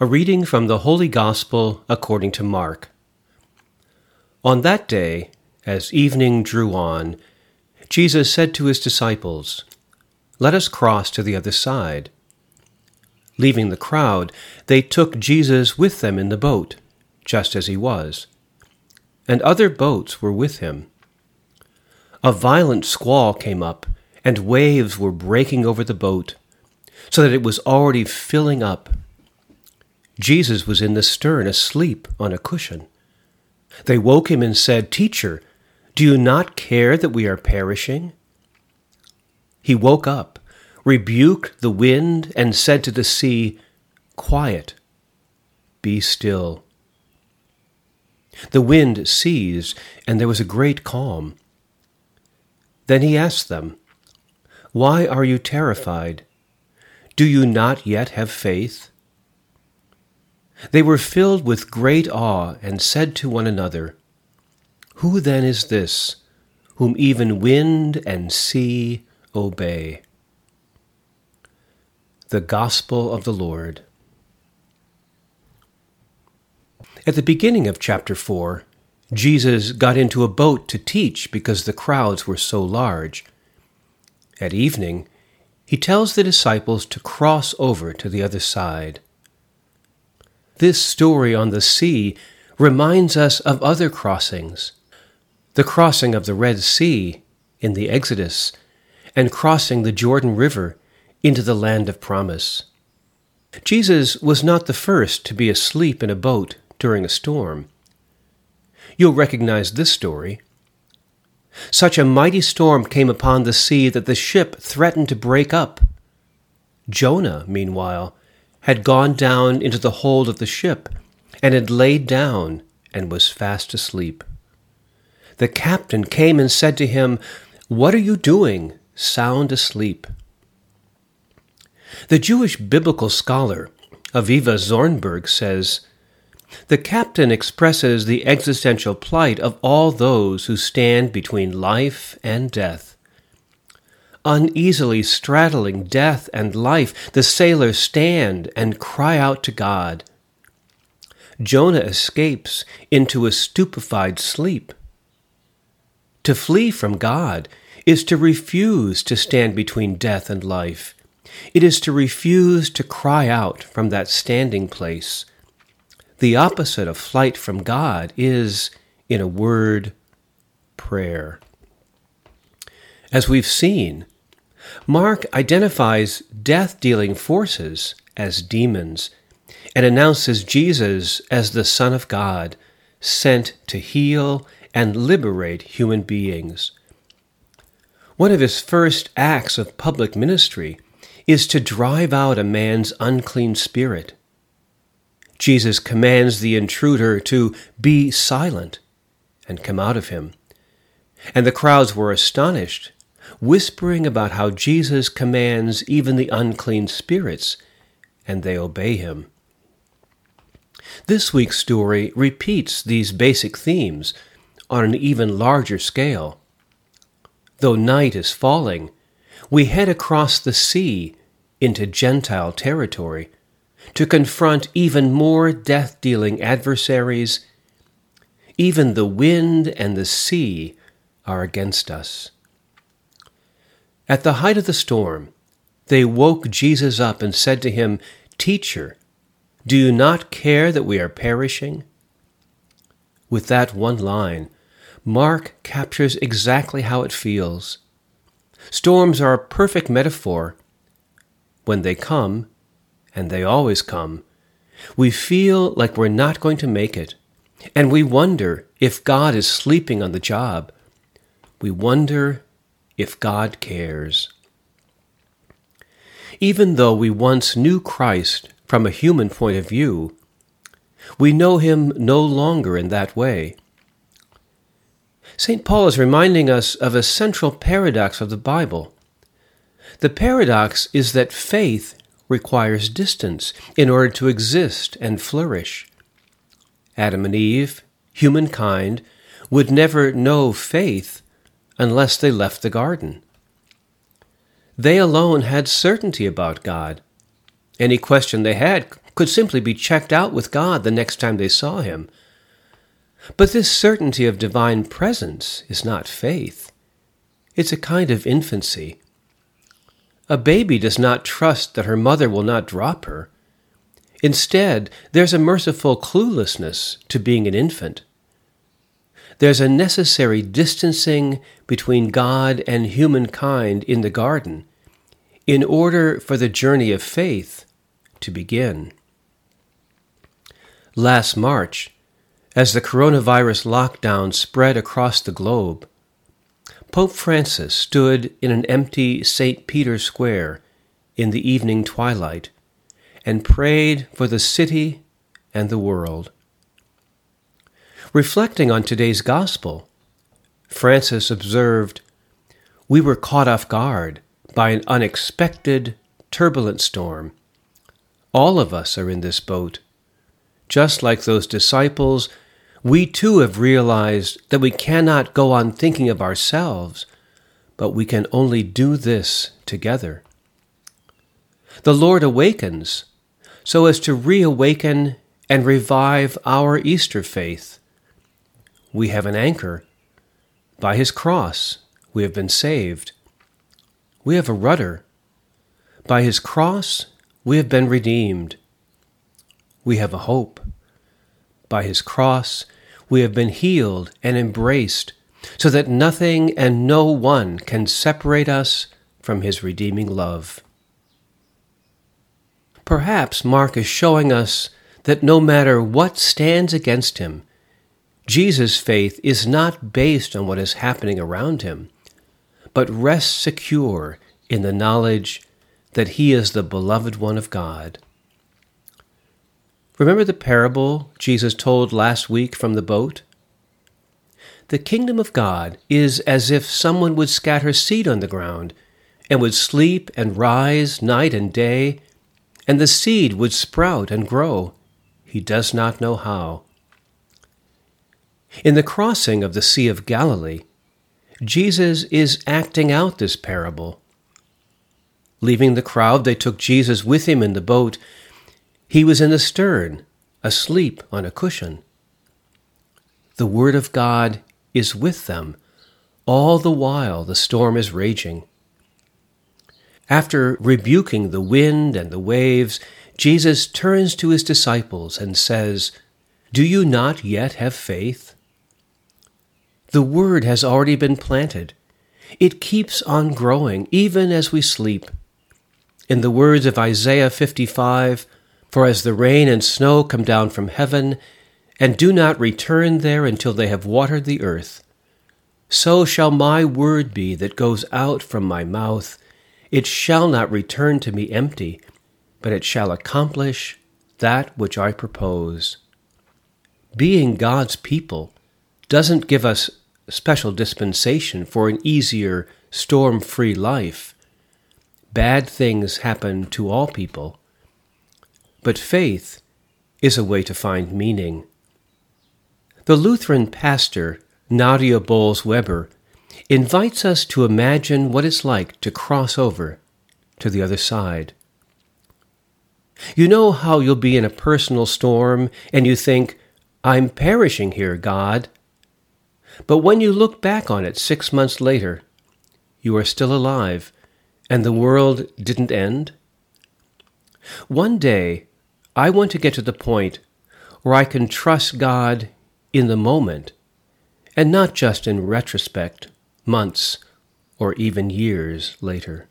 A reading from the Holy Gospel according to Mark. On that day, as evening drew on, Jesus said to his disciples, Let us cross to the other side. Leaving the crowd, they took Jesus with them in the boat, just as he was. And other boats were with him. A violent squall came up, and waves were breaking over the boat, so that it was already filling up Jesus was in the stern, asleep on a cushion. They woke him and said, Teacher, do you not care that we are perishing? He woke up, rebuked the wind, and said to the sea, Quiet, be still. The wind ceased, and there was a great calm. Then he asked them, Why are you terrified? Do you not yet have faith? They were filled with great awe and said to one another, Who then is this, whom even wind and sea obey? The Gospel of the Lord. At the beginning of chapter 4, Jesus got into a boat to teach because the crowds were so large. At evening, he tells the disciples to cross over to the other side. This story on the sea reminds us of other crossings the crossing of the Red Sea in the Exodus, and crossing the Jordan River into the land of promise. Jesus was not the first to be asleep in a boat during a storm. You'll recognize this story. Such a mighty storm came upon the sea that the ship threatened to break up. Jonah, meanwhile, had gone down into the hold of the ship, and had laid down and was fast asleep. The captain came and said to him, What are you doing, sound asleep? The Jewish biblical scholar Avivah Zornberg says, The captain expresses the existential plight of all those who stand between life and death uneasily straddling death and life, the sailors stand and cry out to God. Jonah escapes into a stupefied sleep. To flee from God is to refuse to stand between death and life. It is to refuse to cry out from that standing place. The opposite of flight from God is, in a word, prayer. As we've seen, Mark identifies death dealing forces as demons and announces Jesus as the Son of God, sent to heal and liberate human beings. One of his first acts of public ministry is to drive out a man's unclean spirit. Jesus commands the intruder to be silent and come out of him. And the crowds were astonished whispering about how Jesus commands even the unclean spirits, and they obey him. This week's story repeats these basic themes on an even larger scale. Though night is falling, we head across the sea into Gentile territory to confront even more death dealing adversaries. Even the wind and the sea are against us. At the height of the storm, they woke Jesus up and said to him, Teacher, do you not care that we are perishing? With that one line, Mark captures exactly how it feels. Storms are a perfect metaphor. When they come, and they always come, we feel like we're not going to make it, and we wonder if God is sleeping on the job. We wonder if God cares. Even though we once knew Christ from a human point of view, we know him no longer in that way. St. Paul is reminding us of a central paradox of the Bible. The paradox is that faith requires distance in order to exist and flourish. Adam and Eve, humankind, would never know faith unless they left the garden. They alone had certainty about God. Any question they had could simply be checked out with God the next time they saw him. But this certainty of divine presence is not faith. It's a kind of infancy. A baby does not trust that her mother will not drop her. Instead, there's a merciful cluelessness to being an infant. There's a necessary distancing between God and humankind in the garden in order for the journey of faith to begin. Last March, as the coronavirus lockdown spread across the globe, Pope Francis stood in an empty St. Peter's Square in the evening twilight and prayed for the city and the world. Reflecting on today's gospel, Francis observed, We were caught off guard by an unexpected, turbulent storm. All of us are in this boat. Just like those disciples we too have realized that we cannot go on thinking of ourselves, but we can only do this together. The Lord awakens so as to reawaken and revive our Easter faith. We have an anchor. By his cross, we have been saved. We have a rudder. By his cross, we have been redeemed. We have a hope. By his cross, we have been healed and embraced, so that nothing and no one can separate us from his redeeming love. Perhaps Mark is showing us that no matter what stands against him, Jesus' faith is not based on what is happening around him, but rests secure in the knowledge that he is the beloved one of God. Remember the parable Jesus told last week from the boat? The kingdom of God is as if someone would scatter seed on the ground and would sleep and rise night and day, and the seed would sprout and grow. He does not know how. In the crossing of the Sea of Galilee, Jesus is acting out this parable. Leaving the crowd, they took Jesus with him in the boat he was in the stern, asleep on a cushion. The Word of God is with them all the while the storm is raging. After rebuking the wind and the waves, Jesus turns to his disciples and says, Do you not yet have faith? The Word has already been planted. It keeps on growing even as we sleep. In the words of Isaiah 55, for as the rain and snow come down from heaven, and do not return there until they have watered the earth, so shall my word be that goes out from my mouth. It shall not return to me empty, but it shall accomplish that which I propose. Being God's people doesn't give us special dispensation for an easier, storm free life. Bad things happen to all people. But faith is a way to find meaning. The Lutheran pastor, Nadia Bolz-Weber, invites us to imagine what it's like to cross over to the other side. You know how you'll be in a personal storm and you think, I'm perishing here, God. But when you look back on it six months later, you are still alive and the world didn't end? One day, I want to get to the point where I can trust God in the moment and not just in retrospect, months, or even years later.